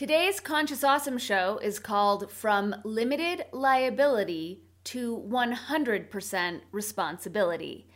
Today's Conscious Awesome show is called From Limited Liability to 100% Responsibility.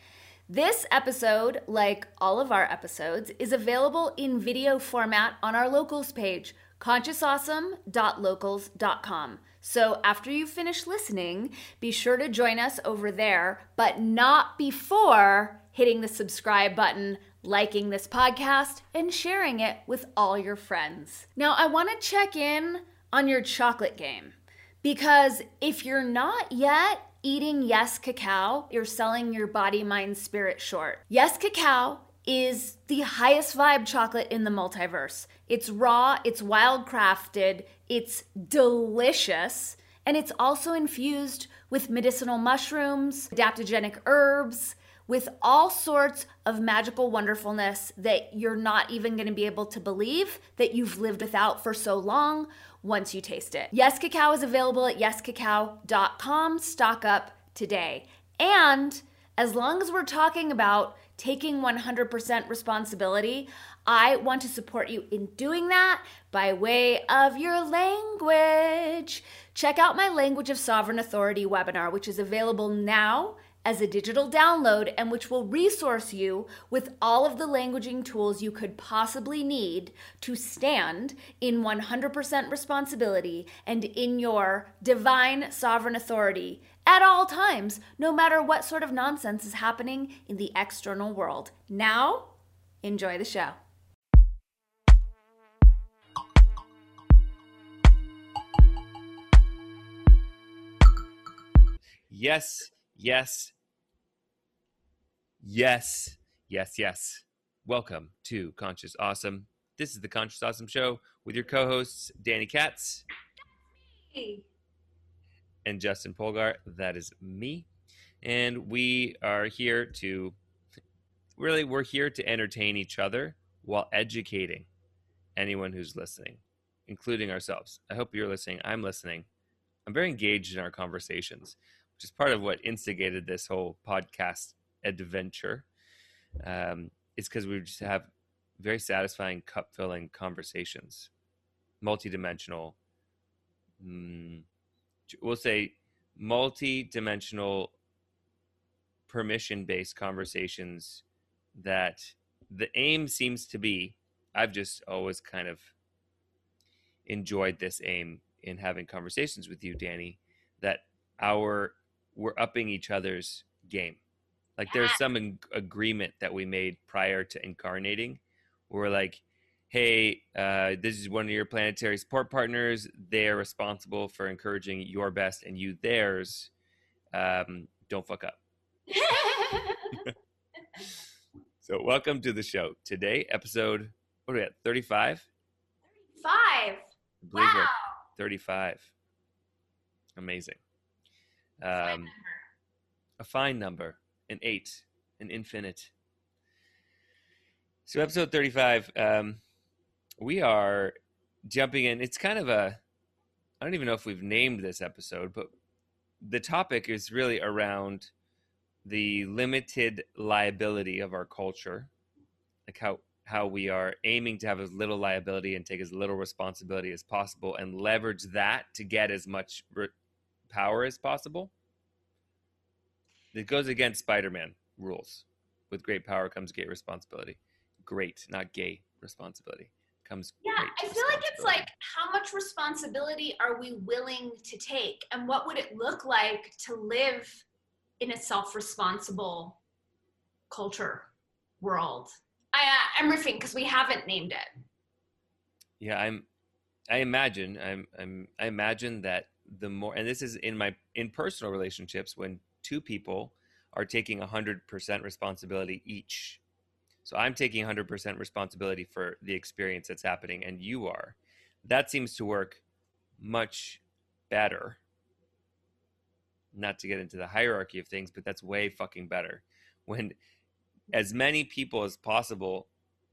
This episode, like all of our episodes, is available in video format on our locals page, consciousawesome.locals.com. So after you finish listening, be sure to join us over there, but not before hitting the subscribe button, liking this podcast, and sharing it with all your friends. Now, I want to check in on your chocolate game because if you're not yet eating Yes Cacao, you're selling your body, mind, spirit short. Yes Cacao is the highest vibe chocolate in the multiverse. It's raw, it's wild crafted, it's delicious, and it's also infused with medicinal mushrooms, adaptogenic herbs, with all sorts of magical wonderfulness that you're not even going to be able to believe that you've lived without for so long once you taste it. Yes Cacao is available at yescacao.com. Stock up today. And as long as we're talking about taking 100% responsibility, I want to support you in doing that by way of your language. Check out my Language of Sovereign Authority webinar, which is available now as a digital download and which will resource you with all of the languaging tools you could possibly need to stand in 100% responsibility and in your divine sovereign authority at all times, no matter what sort of nonsense is happening in the external world. Now, enjoy the show. Yes, yes, yes, yes, yes. Welcome to Conscious Awesome. This is the Conscious Awesome Show with your co hosts, Danny Katz and Justin Polgar. That is me. And we are here to really, we're here to entertain each other while educating anyone who's listening, including ourselves. I hope you're listening. I'm listening. I'm very engaged in our conversations, which is part of what instigated this whole podcast adventure. Um, it's because we just have very satisfying, cup filling conversations, multidimensional. Mm, we'll say multi-dimensional permission based conversations that the aim seems to be i've just always kind of enjoyed this aim in having conversations with you danny that our we're upping each other's game like there's some ag- agreement that we made prior to incarnating we're like hey uh, this is one of your planetary support partners. They're responsible for encouraging your best and you theirs. Um, don't fuck up. So welcome to the show. Today episode what are we at 35 Five. Believe we're Wow. 35 amazing. Um, a fine number, an eight, an infinite. So, episode 35, um, we are jumping in. It's kind of a, I don't even know if we've named this episode, but the topic is really around the limited liability of our culture, like how how we are aiming to have as little liability and take as little responsibility as possible and leverage that to get as much re- power as possible. It goes against Spider-Man rules. With great power comes great responsibility. Great, not gay responsibility. Comes Yeah, I feel like it's like how much responsibility are we willing to take and what would it look like to live in a self-responsible culture world. I, uh, I'm riffing because we haven't named it. Yeah, I'm. I imagine. I'm. I'm. I imagine that the more, and this is in my in personal relationships when two people are taking 100% responsibility each. So I'm taking 100% responsibility for the experience that's happening, and you are. That seems to work much better. Not to get into the hierarchy of things, but that's way fucking better. When as many people as possible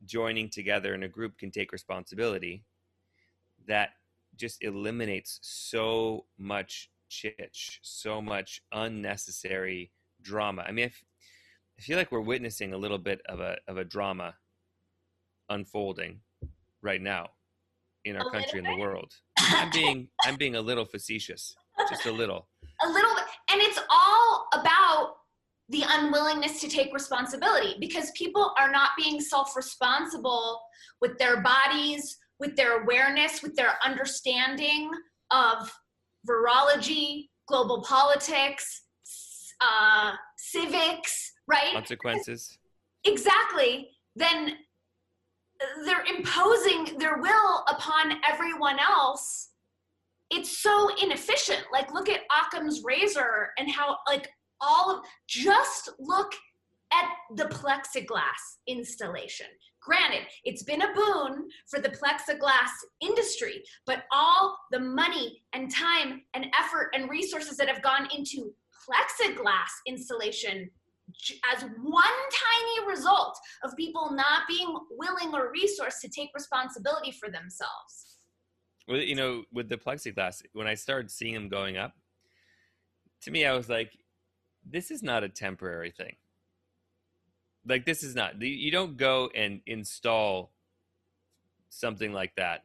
joining together in a group can take responsibility, that just eliminates so much chitch, so much unnecessary drama. I mean, I, f- I feel like we're witnessing a little bit of a of a drama unfolding right now in our A country and the world. I'm being I'm being a little facetious, just a little. a little bit and it's all about the unwillingness to take responsibility because people are not being self-responsible with their bodies with their awareness with their understanding of virology global politics uh, civics right? Consequences. exactly. Then they're imposing their will upon everyone else. It's so inefficient. Like look at occam's razor and how like all of just look at the plexiglass installation granted it's been a boon for the plexiglass industry but all the money and time and effort and resources that have gone into plexiglass installation as one tiny result of people not being willing or resourced to take responsibility for themselves. Well, you know, with the plexiglass, when I started seeing them going up, to me, I was like, this is not a temporary thing. Like, this is not, you don't go and install something like that.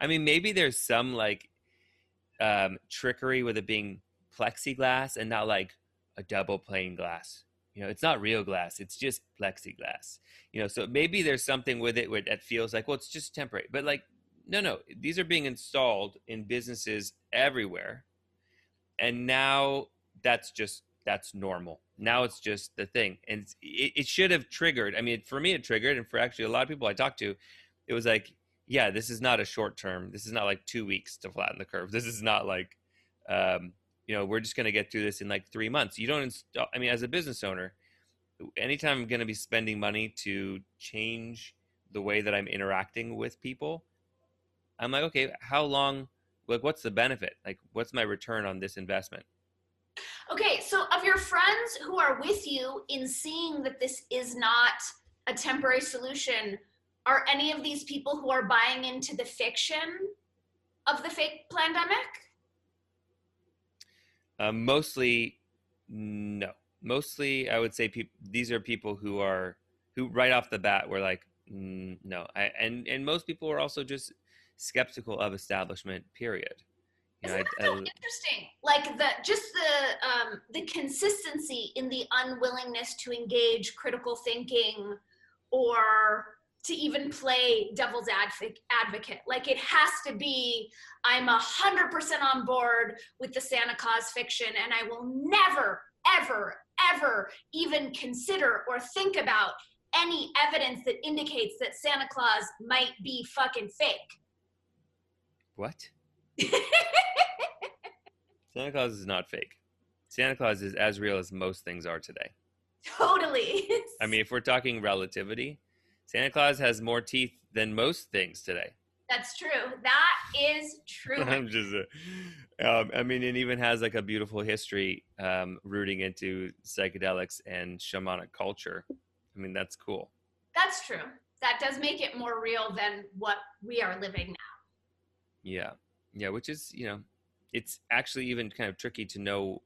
I mean, maybe there's some like um, trickery with it being plexiglass and not like a double pane glass. You know, it's not real glass, it's just plexiglass. You know, so maybe there's something with it where that feels like, well, it's just temporary. But like, no, no, these are being installed in businesses everywhere. And now that's just that's normal. Now it's just the thing, and it, it should have triggered. I mean, for me, it triggered, and for actually a lot of people I talked to, it was like, yeah, this is not a short term. This is not like two weeks to flatten the curve. This is not like, um, you know, we're just going to get through this in like three months. You don't install. I mean, as a business owner, anytime I'm going to be spending money to change the way that I'm interacting with people, I'm like, okay, how long? Like, what's the benefit? Like, what's my return on this investment? Okay, so of your friends who are with you in seeing that this is not a temporary solution, are any of these people who are buying into the fiction of the fake pandemic? Uh, mostly, no. Mostly, I would say these are people who are who right off the bat were like, mm, no. I, and and most people were also just skeptical of establishment. Period. Know, Isn't I- that so I- interesting? Like the just the um, the consistency in the unwillingness to engage critical thinking or to even play devil's advocate advocate like it has to be i'm a hundred percent on board with the santa claus fiction and i will never ever ever even consider or think about any evidence that indicates that santa claus might be fucking fake what? Santa Claus is not fake. Santa Claus is as real as most things are today. totally I mean, if we're talking relativity, Santa Claus has more teeth than most things today. that's true that is true I'm just, uh, um, I mean, it even has like a beautiful history um, rooting into psychedelics and shamanic culture. I mean, that's cool. That's true. That does make it more real than what we are living now. Yeah, yeah, which is you know, it's actually even kind of tricky to know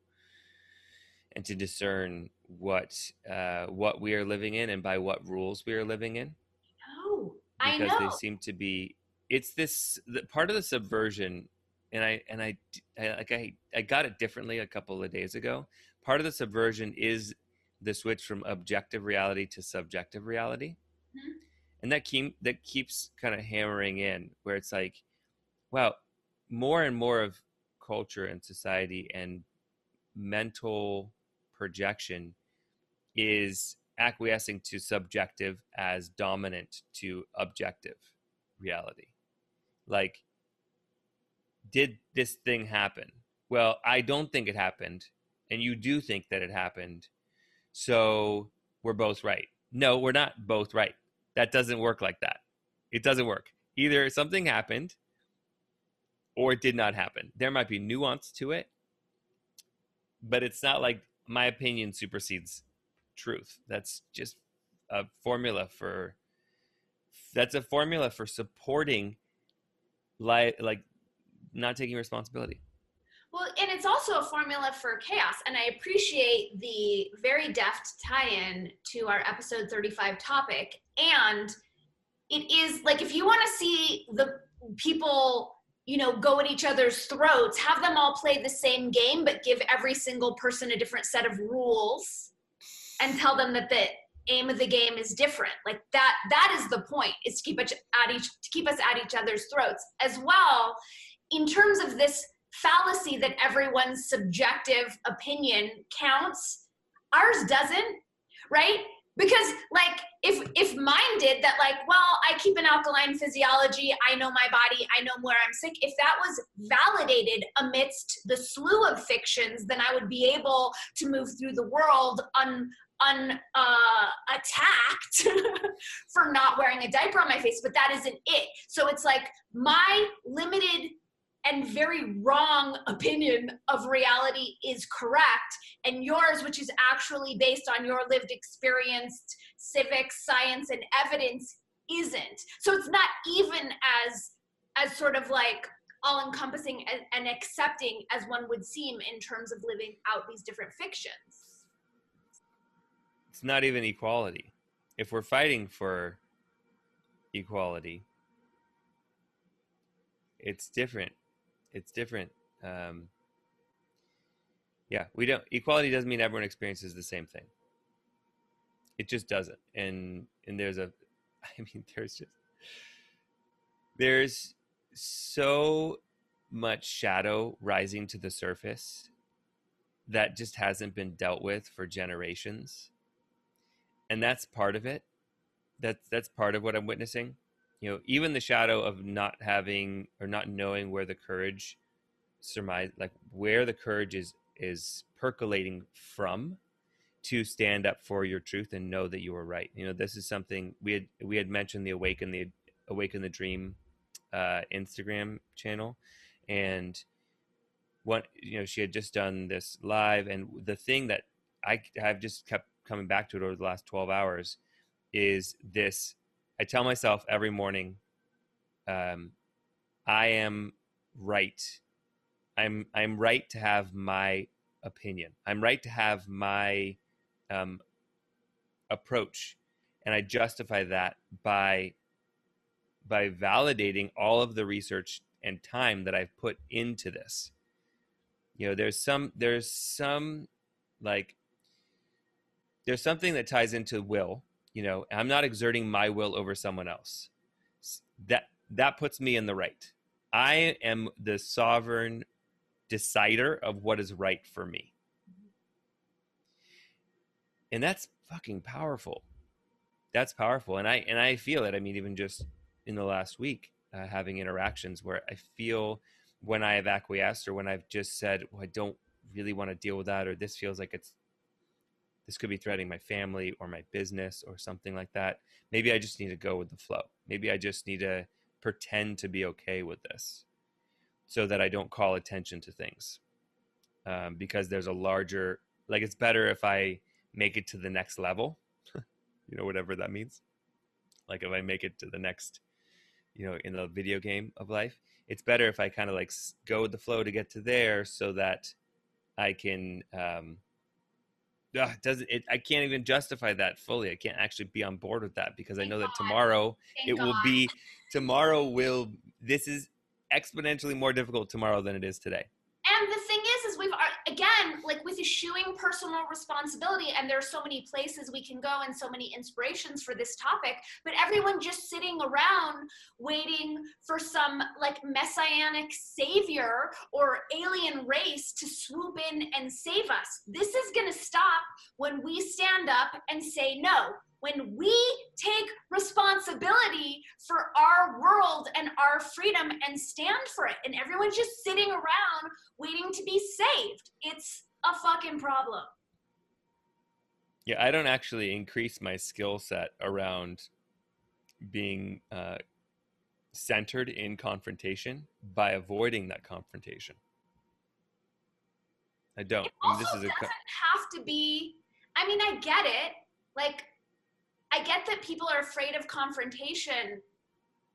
and to discern what uh, what we are living in and by what rules we are living in. No, I know. because they seem to be it's this the, part of the subversion and i and I, I like i i got it differently a couple of days ago part of the subversion is the switch from objective reality to subjective reality Mhm. and that keep that keeps kind of hammering in where it's like wow more and more of culture and society and mental projection is acquiescing to subjective as dominant to objective reality. Like, did this thing happen? Well, I don't think it happened, and you do think that it happened. So we're both right. No, we're not both right. That doesn't work like that. It doesn't work. Either something happened or it did not happen. There might be nuance to it, but it's not like my opinion supersedes truth. That's just a formula for that's a formula for supporting like like not taking responsibility. Well, and it's also a formula for chaos. And I appreciate the very deft tie in to our episode 35 topic. And it is like if you want to see the people you know go at each other's throats have them all play the same game but give every single person a different set of rules and tell them that the aim of the game is different. Like that that is the point is to keep it at each to keep us at each other's throats. As well in terms of this fallacy that everyone's subjective opinion counts ours doesn't right because like if if mine did that like well i keep an alkaline physiology i know my body i know where i'm sick if that was validated amidst the slew of fictions then i would be able to move through the world un un uh, attacked for not wearing a diaper on my face but that isn't it. So it's like my limited and very wrong opinion of reality is correct. And yours which is actually based on your lived experience civics science and evidence isn't. So it's not even as as sort of like all encompassing and, and accepting as one would seem in terms of living out these different fictions. It's not even equality. If we're fighting for equality it's different it's different. Um, yeah, we don't. Equality doesn't mean everyone experiences the same thing. It just doesn't. And and there's a, I mean, there's just there's so much shadow rising to the surface that just hasn't been dealt with for generations and that's part of it that's that's part of what i'm witnessing you know even the shadow of not having or not knowing where the courage surmise like where the courage is is percolating from to stand up for your truth and know that you were right. You know this is something we had we had mentioned the awaken the awaken the dream uh, instagram channel. And what you know she had just done this live and the thing that i have just kept coming back to it over the last 12 hours is this I tell myself every morning, um, I am right. I'm I'm right to have my opinion. I'm right to have my um, approach, and I justify that by by validating all of the research and time that I've put into this. You know, there's some there's some like there's something that ties into will you know i'm not exerting my will over someone else. That that puts me in the right. I am the sovereign decider of what is right for me. And that's fucking powerful. That's powerful. And i and i feel it. I mean even just in the last week uh, having interactions where i feel when i have acquiesced or when i've just said well i don't really want to deal with that or this feels like it's this could be threatening my family or my business or something like that. Maybe I just need to go with the flow. Maybe I just need to pretend to be okay with this so that I don't call attention to things. Um, because there's a larger, like, it's better if I make it to the next level, you know, whatever that means. Like, if I make it to the next, you know, in the video game of life, it's better if I kind of like go with the flow to get to there so that I can, um, uh, does it i can't even justify that fully i can't actually be on board with that because Thank i know God. that tomorrow Thank it God. will be tomorrow will this is exponentially more difficult tomorrow than it is today and the thing is again, like with eschewing personal responsibility, and there are so many places we can go and so many inspirations for this topic, but everyone just sitting around waiting for some like messianic savior or alien race to swoop in and save us. This is going to stop when we stand up and say no when we take responsibility for our world and our freedom and stand for it, and everyone's just sitting around waiting to be saved, it's a fucking problem. Yeah, I don't actually increase my skill set around being uh, centered in confrontation by avoiding that confrontation. I don't. It also this is a doesn't have to be. I mean, I get it. Like I get that people are afraid of confrontation.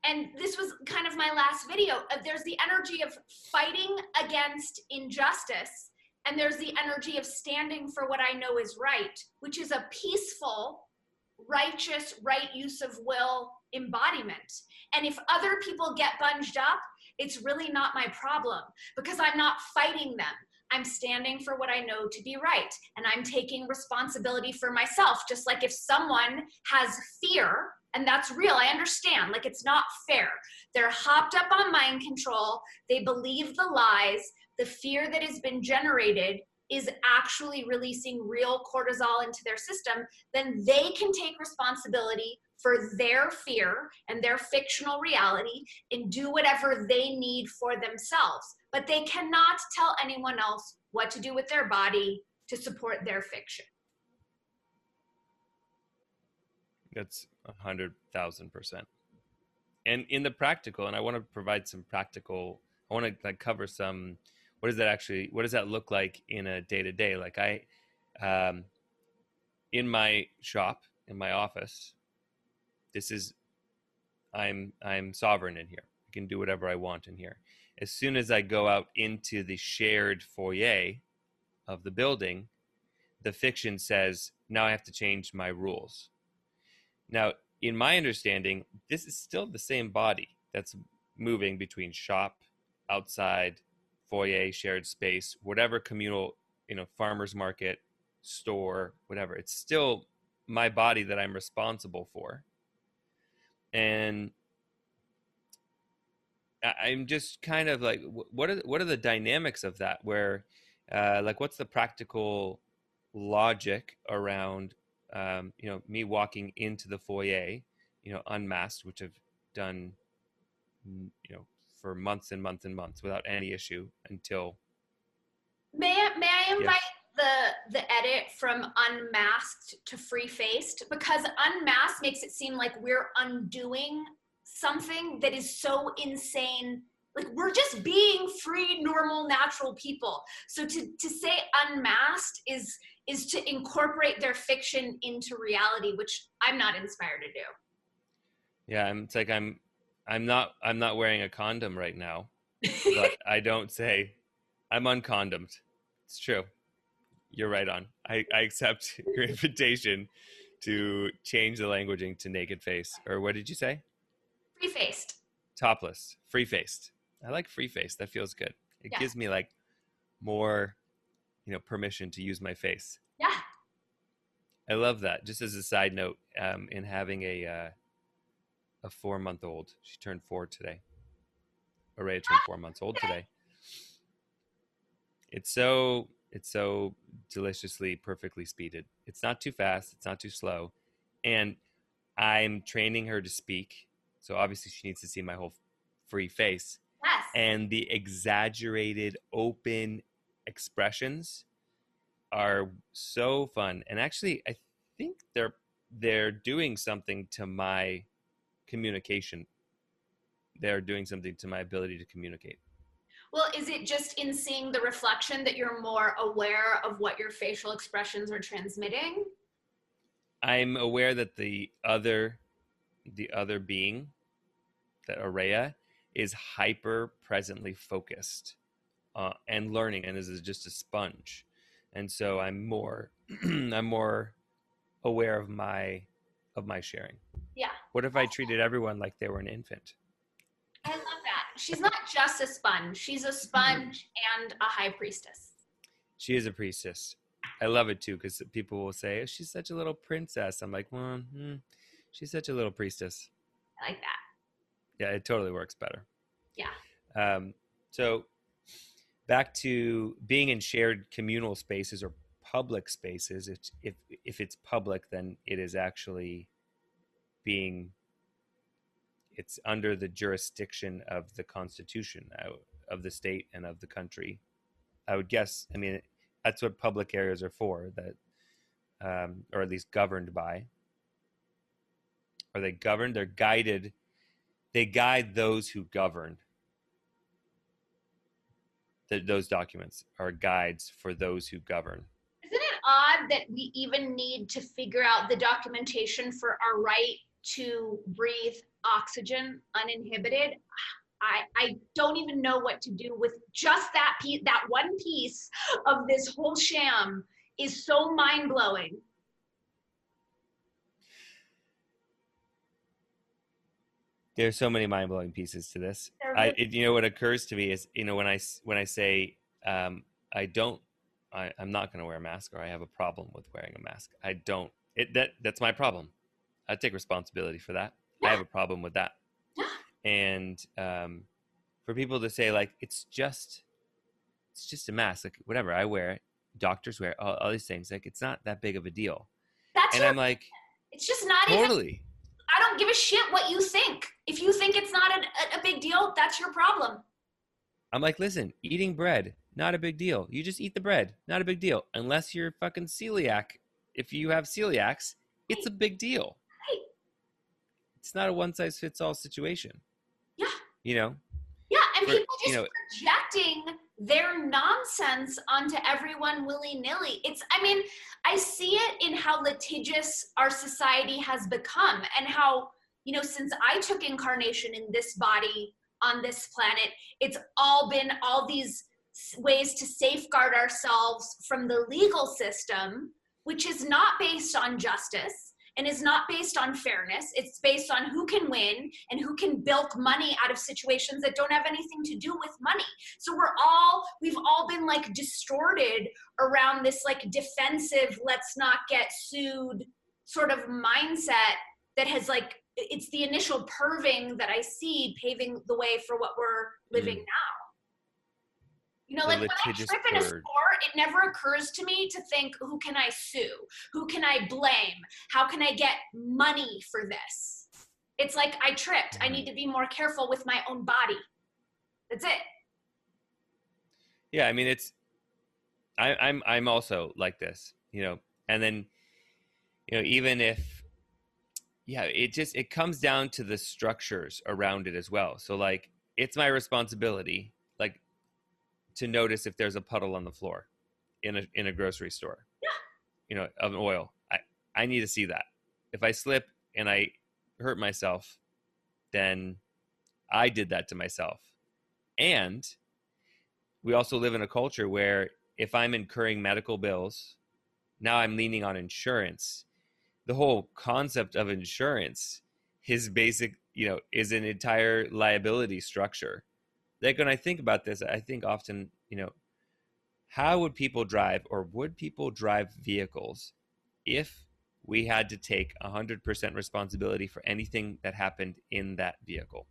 And this was kind of my last video. Uh, there's the energy of fighting against injustice, and there's the energy of standing for what I know is right, which is a peaceful, righteous, right use of will embodiment. And if other people get bunged up, it's really not my problem because I'm not fighting them. I'm standing for what I know to be right. And I'm taking responsibility for myself. Just like if someone has fear, and that's real, I understand, like it's not fair. They're hopped up on mind control, they believe the lies, the fear that has been generated is actually releasing real cortisol into their system, then they can take responsibility for their fear and their fictional reality and do whatever they need for themselves but they cannot tell anyone else what to do with their body to support their fiction. That's a hundred thousand percent. And in the practical, and I want to provide some practical. I want to like cover some. What does that actually? What does that look like in a day to day? Like I, um, in my shop, in my office, this is, I'm I'm sovereign in here. I can do whatever I want in here as soon as I go out into the shared foyer of the building, the fiction says, now I have to change my rules. Now, in my understanding, this is still the same body that's moving between shop, outside, foyer, shared space, whatever communal, you know, farmer's market, store, whatever. It's still my body that I'm responsible for. And I'm just kind of like, what are what are the dynamics of that? Where, uh, like, what's the practical logic around, um, you know, me walking into the foyer, you know, unmasked, which I've done, you know, for months and months and months without any issue until. May I, may I invite yes. the the edit from unmasked to free faced because unmasked makes it seem like we're undoing something that is so insane. Like we're just being free normal natural people. So to to say unmasked is is to incorporate their fiction into reality which i'm not inspired to do. Yeah i'm it's like i'm i'm not i'm not wearing a condom right now but i don't say i'm uncondomed. It's true. You're right on. I i accept your invitation to change the languaging to naked face. Or what did you say Free faced. Topless. Free faced. I like free faced. That feels good. It yeah. gives me like more, you know, permission to use my face. Yeah. I love that. Just as a side note, um, in having a uh, a four month old, she turned four today. Araya turned four months old today. It's so it's so deliciously perfectly speeded. It's not too fast. It's not too slow, and I'm training her to speak so obviously she needs to see my whole free face. Yes. And the exaggerated open expressions are so fun. And actually I think they're they're doing something to my communication. They're doing something to my ability to communicate. Well, is it just in seeing the reflection that you're more aware of what your facial expressions are transmitting? I'm aware that the other the other being, that Araya, is hyper presently focused uh, and learning, and this is just a sponge. And so I'm more, I'm more aware of my of my sharing. Yeah. What if I treated everyone like they were an infant? I love that. She's not just a sponge; she's a sponge and a high priestess. She is a priestess. I love it too because people will say, oh, "She's such a little princess." I'm like, "Well, hmm, she's such a little priestess." I like that. Yeah, it totally works better. Yeah. Um, so back to being in shared communal spaces or public spaces. If if if it's public, then it is actually being it's under the jurisdiction of the constitution uh, of the state and of the country i would guess i mean that's what public areas are for that um, or at least governed by are they governed they're guided they guide those who govern the, those documents are guides for those who govern Isn't it odd that we even need to figure out the documentation for our right to breathe oxygen uninhibited? I, I don't even know what to do with just that piece, that one piece of this whole sham is so mind blowing. There's so many mind-blowing pieces to this. I, it, you know what occurs to me is you know when i when i say um, i don't I, i'm not going to wear a mask or i have a problem with wearing a mask i don't it that that's my problem. I take responsibility for that. I have a problem with that. Yeah. and um, for people to say like it's just it's just a mask like whatever i wear it doctors wear it, all, all these things like it's not that big of a deal. That's and your, i'm like it's just not even totally I don't give a shit what you think. If you think it's not a, a, big deal, that's your problem. I'm like, listen, eating bread, not a big deal. You just eat the bread, not a big deal. Unless you're fucking celiac. If you have celiacs, it's a big deal. Right. It's not a one size fits all situation. Yeah. You know? And For- people just you know- projecting their nonsense onto everyone willy nilly. It's, I mean, I see it in how litigious our society has become and how, you know, since I took incarnation in this body on this planet, it's all been all these ways to safeguard ourselves from the legal system, which is not based on justice and is not based on fairness. It's based on who can win and who can bilk money out of situations that don't have anything to do with money. So we're all, we've all been like distorted around this like defensive, let's not get sued sort of mindset that has like, it's the initial perving that I see paving the way for what we're living mm. now. You know, like when I trip in a store, it never occurs to me to think, who can I sue? Who can I blame? How can I get money for this? It's like I tripped. I Mm-hmm. need to be more careful with my own body. That's it. Yeah, I mean it's I, I'm I'm also like this, you know, and then you know, even if yeah, it just it comes down to the structures around it as well. So like it's my responsibility, to notice if there's a puddle on the floor in a in a grocery store. Yeah. You know, of oil. I I need to see that. If I slip and I hurt myself, then I did that to myself. And we also live in a culture where if I'm incurring medical bills, now I'm leaning on insurance. The whole concept of insurance is basic, you know, is an entire liability structure. Like when I think about this, I think often, you know, how would people drive or would people drive vehicles if we had to take 100% responsibility for anything that happened in that vehicle?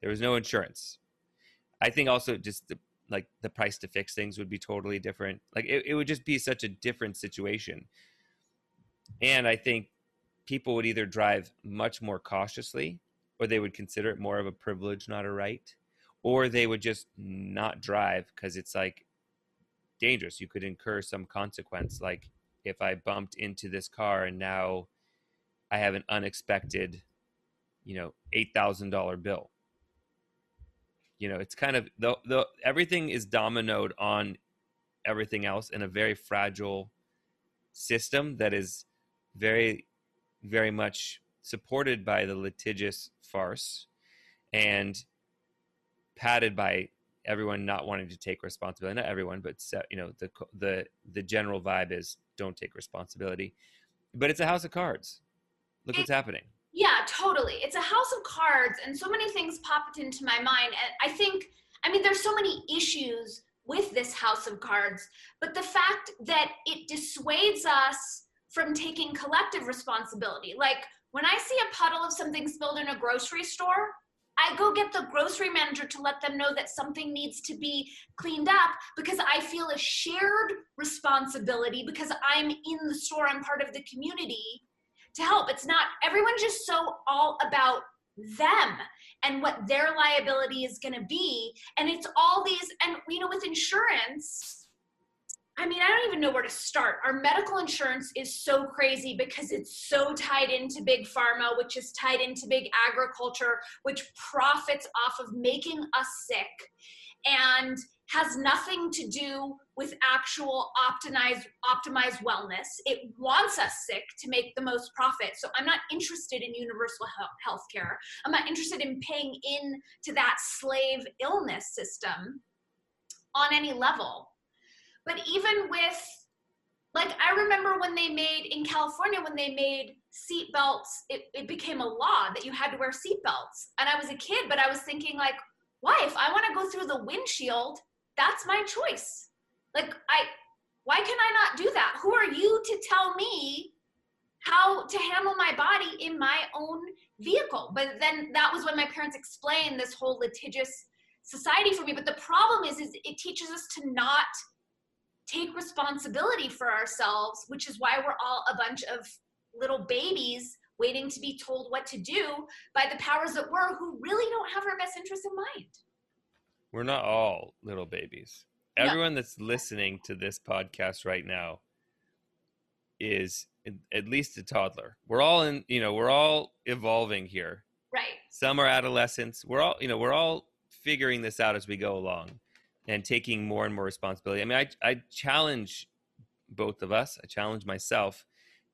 There was no insurance. I think also just the like the price to fix things would be totally different. Like it, it would just be such a different situation. And I think people would either drive much more cautiously or they would consider it more of a privilege, not a right, or they would just not drive because it's like dangerous. You could incur some consequence. Like if I bumped into this car and now I have an unexpected, you know, $8,000 bill you know it's kind of the, the everything is dominoed on everything else in a very fragile system that is very very much supported by the litigious farce and padded by everyone not wanting to take responsibility not everyone but you know the the the general vibe is don't take responsibility but it's a house of cards look what's happening Yeah, totally. It's a house of cards, and so many things popped into my mind. And I think, I mean, there's so many issues with this house of cards, but the fact that it dissuades us from taking collective responsibility. Like when I see a puddle of something spilled in a grocery store, I go get the grocery manager to let them know that something needs to be cleaned up because I feel a shared responsibility because I'm in the store, I'm part of the community to help. It's not everyone's just so all about them and what their liability is going to be. And it's all these, and you know, with insurance, I mean, I don't even know where to start. Our medical insurance is so crazy because it's so tied into big pharma, which is tied into big agriculture, which profits off of making us sick and has nothing to do with actual optimized optimized wellness. It wants us sick to make the most profit. So I'm not interested in universal health care. I'm not interested in paying in to that slave illness system on any level but even with like I remember when they made in California when they made seat belts, it, it became a law that you had to wear seat belts. And I was a kid, but I was thinking like, why? If I want to go through the windshield, that's my choice. Like I why can I not do that? Who are you to tell me how to handle my body in my own vehicle? But then that was when my parents explained this whole litigious society for me. But the problem is, is it teaches us to not take responsibility for ourselves, which is why we're all a bunch of little babies waiting to be told what to do by the powers that were who really don't have our best interests in mind. We're not all little babies. No. Everyone that's listening to this podcast right now is at least a toddler. We're all in, you know, we're all evolving here. Right. Some are adolescents. We're all, you know, we're all figuring this out as we go along and taking more and more responsibility. I mean, I, I challenge both of us, I challenge myself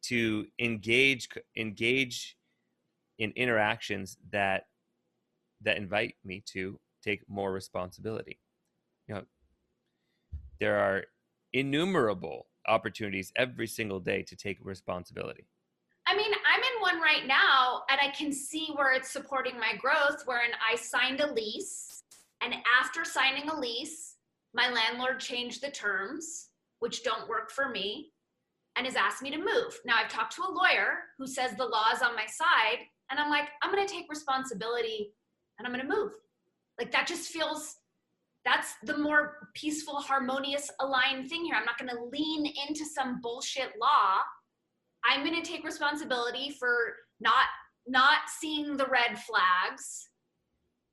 to engage engage in interactions that that invite me to take more responsibility. You know, there are innumerable opportunities every single day to take responsibility. I mean, I'm in one right now and I can see where it's supporting my growth wherein I signed a lease and after signing a lease, my landlord changed the terms, which don't work for me, and has asked me to move. Now, I've talked to a lawyer who says the law is on my side, and I'm like, I'm gonna take responsibility and I'm gonna move. Like, that just feels that's the more peaceful, harmonious, aligned thing here. I'm not gonna lean into some bullshit law. I'm gonna take responsibility for not not seeing the red flags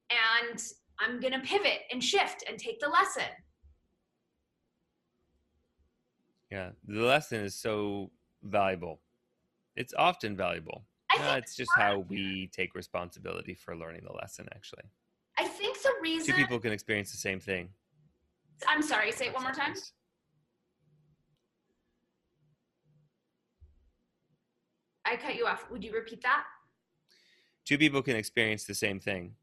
and I'm going to pivot and shift and take the lesson. Yeah, the lesson is so valuable. It's often valuable. Uh, it's just how we take responsibility for learning the lesson, actually. I think the reason. Two people can experience the same thing. I'm sorry, say it one more time. I cut you off. Would you repeat that? Two people can experience the same thing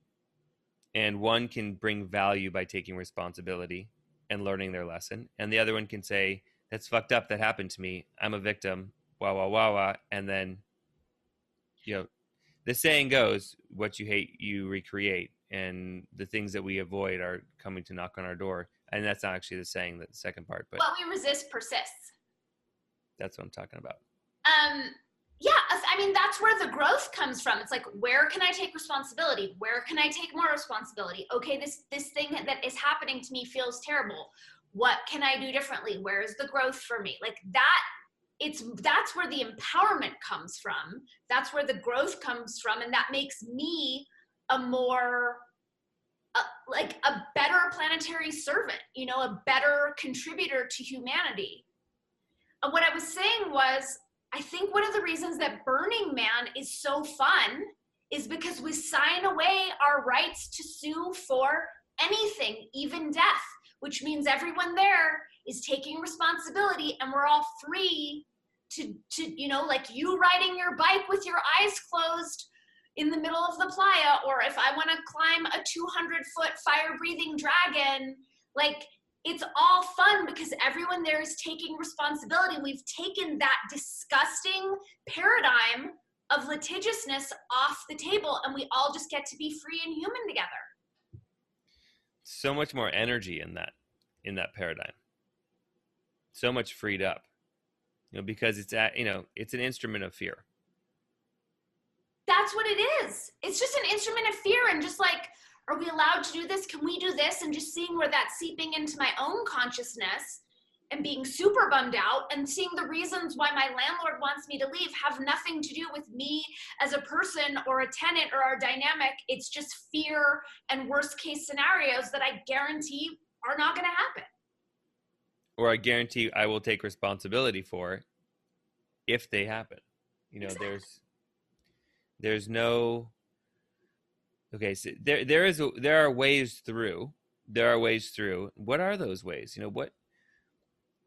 and one can bring value by taking responsibility and learning their lesson and the other one can say that's fucked up. That happened to me. I'm a victim. Wah wah wah wah. And then you know the saying goes what you hate you recreate. And the things that we avoid are coming to knock on our door. And that's not actually the saying that the second part but what we resist persists. That's what i'm talking about. Um yeah i mean that's where the growth comes from. It's like where can i take responsibility? Where can i take more responsibility? Okay this this thing that is happening to me feels terrible. What can i do differently? Where is the growth for me? Like that it's that's where the empowerment comes from. That's where the growth comes from and that makes me a more uh, like a better planetary servant you know a better contributor to humanity. And what i was saying was I think one of the reasons that Burning Man is so fun is because we sign away our rights to sue for anything, even death, which means everyone there is taking responsibility and we're all free to, to you know, like you riding your bike with your eyes closed in the middle of the playa, or if I want to climb a 200 foot fire breathing dragon, like it's all fun because everyone there is taking responsibility. We've taken that disgusting paradigm of litigiousness off the table and we all just get to be free and human together. So much more energy in that. in that paradigm. So much freed up. You know, because it's at, you know, it's an instrument of fear. That's what it is. It's just an instrument of fear and just like are we allowed to do this? Can we do this? And just seeing where that's seeping into my own consciousness and being super bummed out and seeing the reasons why my landlord wants me to leave have nothing to do with me as a person or a tenant or our dynamic. It's just fear and worst case scenarios that I guarantee are not going to happen. Or I guarantee I will take responsibility for if they happen. You know, exactly. there's there's no okay, so there there is there are ways through. There are ways through. What are those ways? You know, what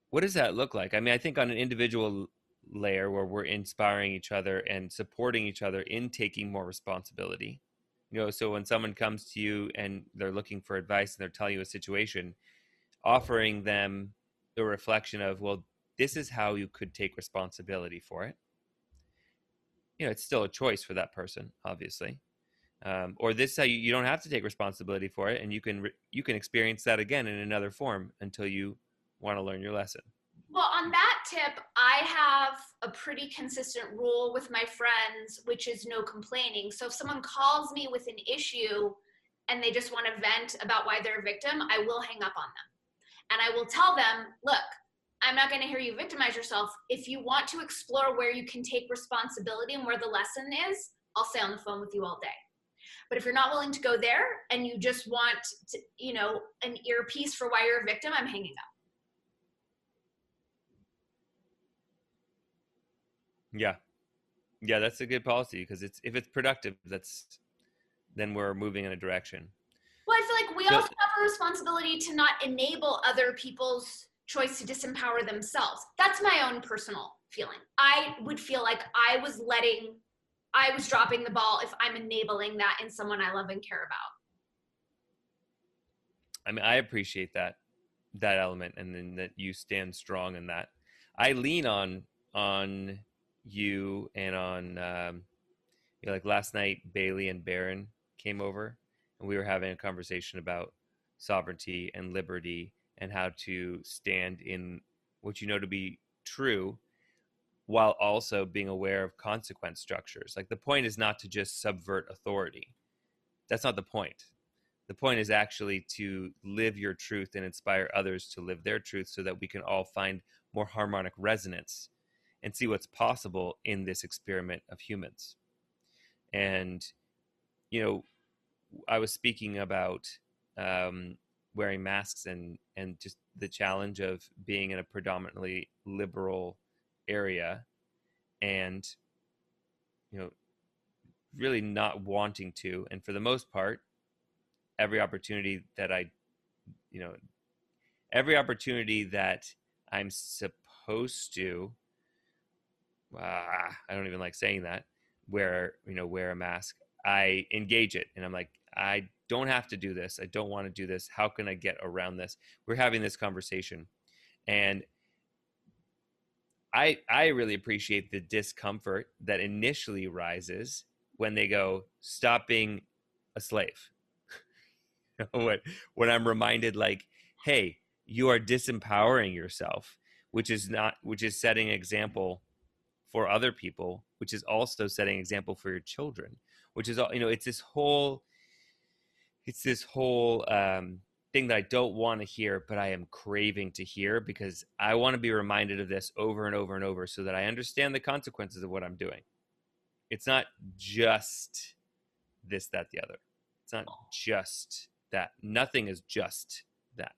what does that look like? I mean, I think on an individual layer where we're inspiring each other and supporting each other in taking more responsibility. You know, so when someone comes to you and they're looking for advice and they're telling you a situation, offering them the reflection of, well, this is how you could take responsibility for it. You know, it's still a choice for that person, obviously. Um, or this how you, you don't have to take responsibility for it, and you can you can experience that again in another form until you want to learn your lesson? Well, on that tip, I have a pretty consistent rule with my friends, which is no complaining. So if someone calls me with an issue and they just want to vent about why they're a victim, I will hang up on them. And I will tell them, look, I'm not going to hear you victimize yourself. If you want to explore where you can take responsibility and where the lesson is, I'll stay on the phone with you all day. But if you're not willing to go there and you just want, to, you know, an earpiece for why you're a victim, I'm hanging up. Yeah, yeah, that's a good policy because it's if it's productive, that's then we're moving in a direction. Well, I feel like we so, also have a responsibility to not enable other people's choice to disempower themselves. That's my own personal feeling. I would feel like I was letting, I was dropping the ball if I'm enabling that in someone I love and care about. I mean, I appreciate that that element, and then that you stand strong in that. I lean on on you and on um, you know, like last night Bailey and Baron came over and we were having a conversation about sovereignty and liberty and how to stand in what you know to be true while also being aware of consequence structures. Like the point is not to just subvert authority. That's not the point. The point is actually to live your truth and inspire others to live their truth so that we can all find more harmonic resonance and see what's possible in this experiment of humans. And, you know, I was speaking about um, wearing masks and, and just the challenge of being in a predominantly liberal area and, you know, really not wanting to. And for the most part, every opportunity that I, you know, every opportunity that I'm supposed to uh, I don't even like saying that, wear, you know, wear a mask. I engage it and I'm like, I don't have to do this. I don't want to do this. How can I get around this? We're having this conversation. And I I really appreciate the discomfort that initially rises when they go, stop being a slave. when, when I'm reminded like, hey, you are disempowering yourself, which is not which is setting an example for other people which is also setting example for your children which is all you know it's this whole it's this whole um, thing that i don't want to hear but i am craving to hear because i want to be reminded of this over and over and over so that i understand the consequences of what i'm doing. It's not just this that the other. It's not oh. just that. Nothing is just that.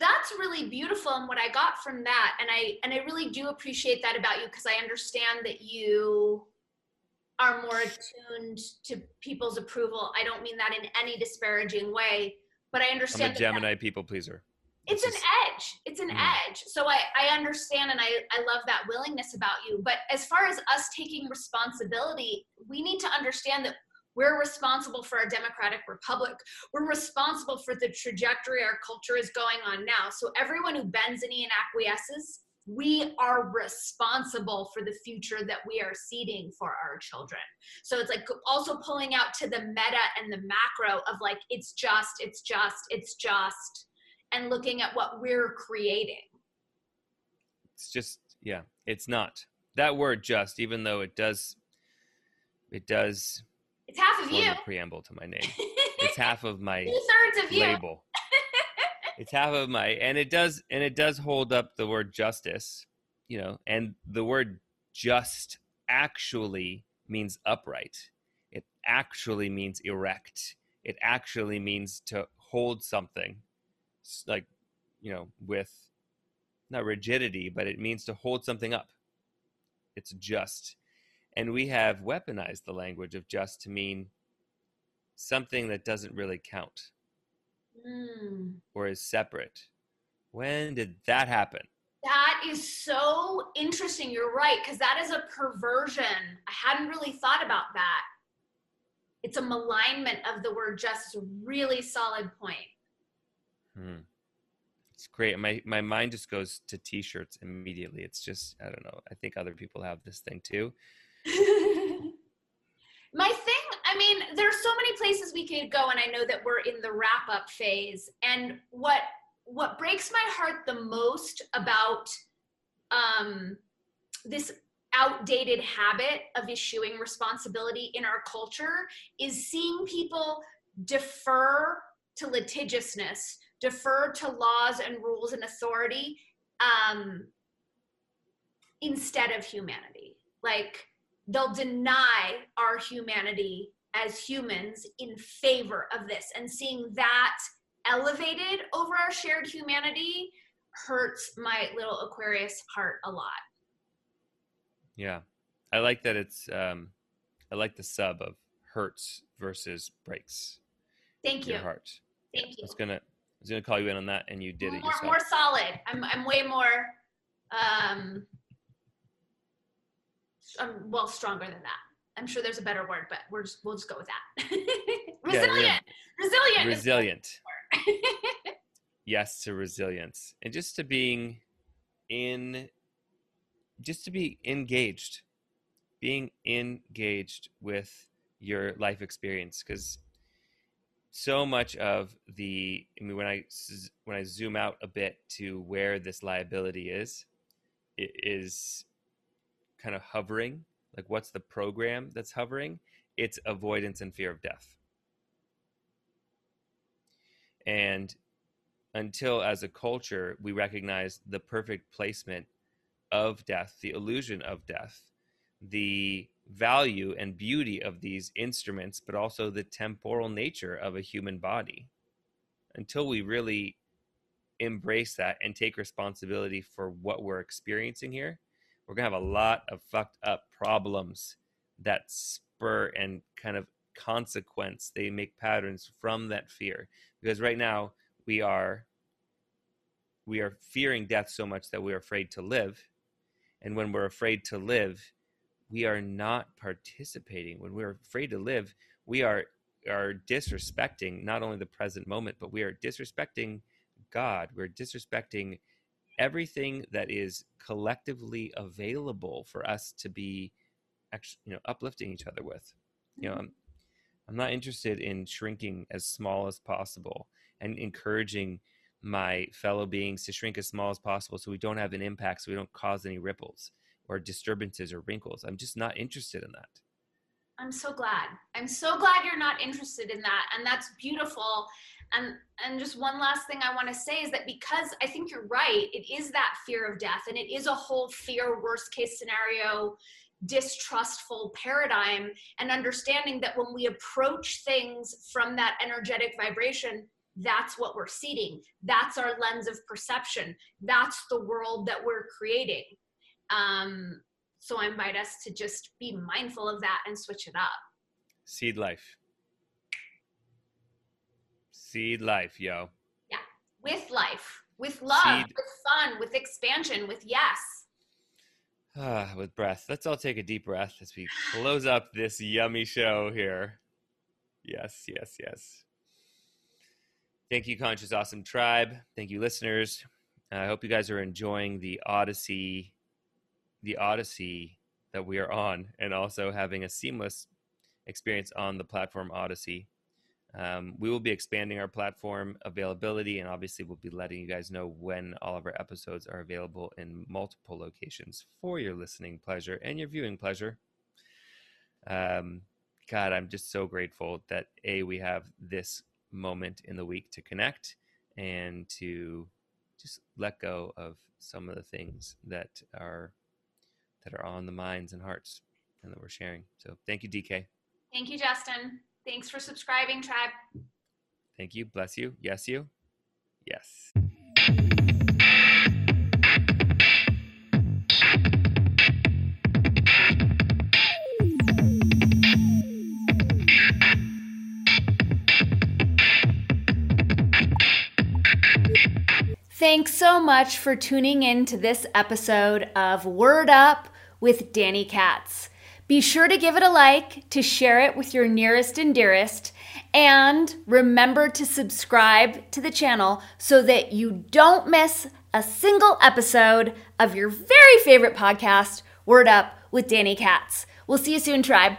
That's really beautiful and what i got from that and i and i really do appreciate that about you because i understand that you are more attuned to people's approval. I don't mean that in any disparaging way but i understand I'm a gemini that, people pleaser it's an edge it's an mm. edge so I, I understand and I, I love that willingness about you but as far as us taking responsibility we need to understand that we're responsible for our democratic republic. We're responsible for the trajectory our culture is going on now. So everyone who bends a knee and acquiesces, we are responsible for the future that we are seeding for our children. So it's like also pulling out to the meta and the macro of like, it's just, it's just, it's just. and looking at what we're creating. It's just yeah, it's not that word just, even though it does, it does. It's half of you. preamble to my name. it's half of my two thirds of you. label. it's half of my, and it does, and it does hold up the word justice, you know, and the word just actually means upright. It actually means erect. It actually means to hold something, like, you know, with not rigidity, but it means to hold something up it's just. And we have weaponized the language of just to mean something that doesn't really count mm. or is separate. When did that happen? That is so interesting. You're right, because that is a perversion. I hadn't really thought about that. It's a malignment of the word just. a really solid point. Hmm. It's great. My my mind just goes to t-shirts immediately. It's just I don't know. I think other people have this thing too. my thing, I mean, there's so many places we could go and I know that we're in the wrap up phase and what what breaks my heart the most about um this outdated habit of issuing responsibility in our culture is seeing people defer to litigiousness defer to laws and rules and authority um, instead of humanity. Like they'll deny our humanity as humans in favor of this. And seeing that elevated over our shared humanity hurts my little Aquarius heart a lot. Yeah. I like that it's um I like the sub of hurts versus breaks. Thank you. Your heart. Thank you. It's gonna I was going to call you in on that, and you did more, it yourself. More solid. I'm I'm way more, um, I'm well stronger than that. I'm sure there's a better word, but we're just, we'll just go with that. resilient. Yeah, resilient. Resilient. yes to resilience, and just to being in, just to be engaged, being engaged with your life experience, because so much of the I mean when I when I zoom out a bit to where this liability is it is kind of hovering like what's the program that's hovering it's avoidance and fear of death and until as a culture we recognize the perfect placement of death the illusion of death the value and beauty of these instruments, but also the temporal nature of a human body. Until we really embrace that and take responsibility for what we're experiencing here, we're going to have a lot of fucked up problems that spur and kind of consequence. They make patterns from that fear. Because right now, we are we are fearing death so much that we are afraid to live and when we're afraid to live we are not participating when we're afraid to live we are are disrespecting not only the present moment but we are disrespecting god we're disrespecting everything that is collectively available for us to be actually you know uplifting each other with you know mm-hmm. I'm, I'm not interested in shrinking as small as possible and encouraging my fellow beings to shrink as small as possible so we don't have an impact so we don't cause any ripples or disturbances or wrinkles. I'm just not interested in that. I'm so glad. I'm so glad you're not interested in that. And that's beautiful. And and just one last thing I want to say is that because I think you're right, it is that fear of death and it is a whole fear worst case scenario distrustful paradigm and understanding that when we approach things from that energetic vibration that's what we're seeding that's our lens of perception that's the world that we're creating um, so I invite us to just be mindful of that and switch it up. Seed life. Seed life, yo. Yeah, with life, with love, Seed. with fun, with expansion, with yes. Ah, with breath. Let's all take a deep breath as we close up this yummy show here. Yes, yes, yes. Thank you, Conscious Awesome Tribe. Thank you, listeners. I hope you guys are enjoying the Odyssey the Odyssey that we are on and also having a seamless experience on the platform Odysee. Um, we will be expanding our platform availability, and obviously, we'll be letting you guys know when all of our episodes are available in multiple locations for your listening pleasure and your viewing pleasure. Um, God, I'm just so grateful that A, we have this moment in the week to connect and to just let go of some of the things that are that are on the minds and hearts and that we're sharing. So thank you, DK. Thank you, Justin. Thanks for subscribing, tribe. Thank you. Bless you. Yes, you. Yes. Thanks so much for tuning in to this episode of Word Up with Danny Katz. Be sure to give it a like, to share it with your nearest and dearest, and remember to subscribe to the channel so that you don't miss a single episode of your very favorite podcast, Word Up with Danny Katz. We'll see you soon, tribe.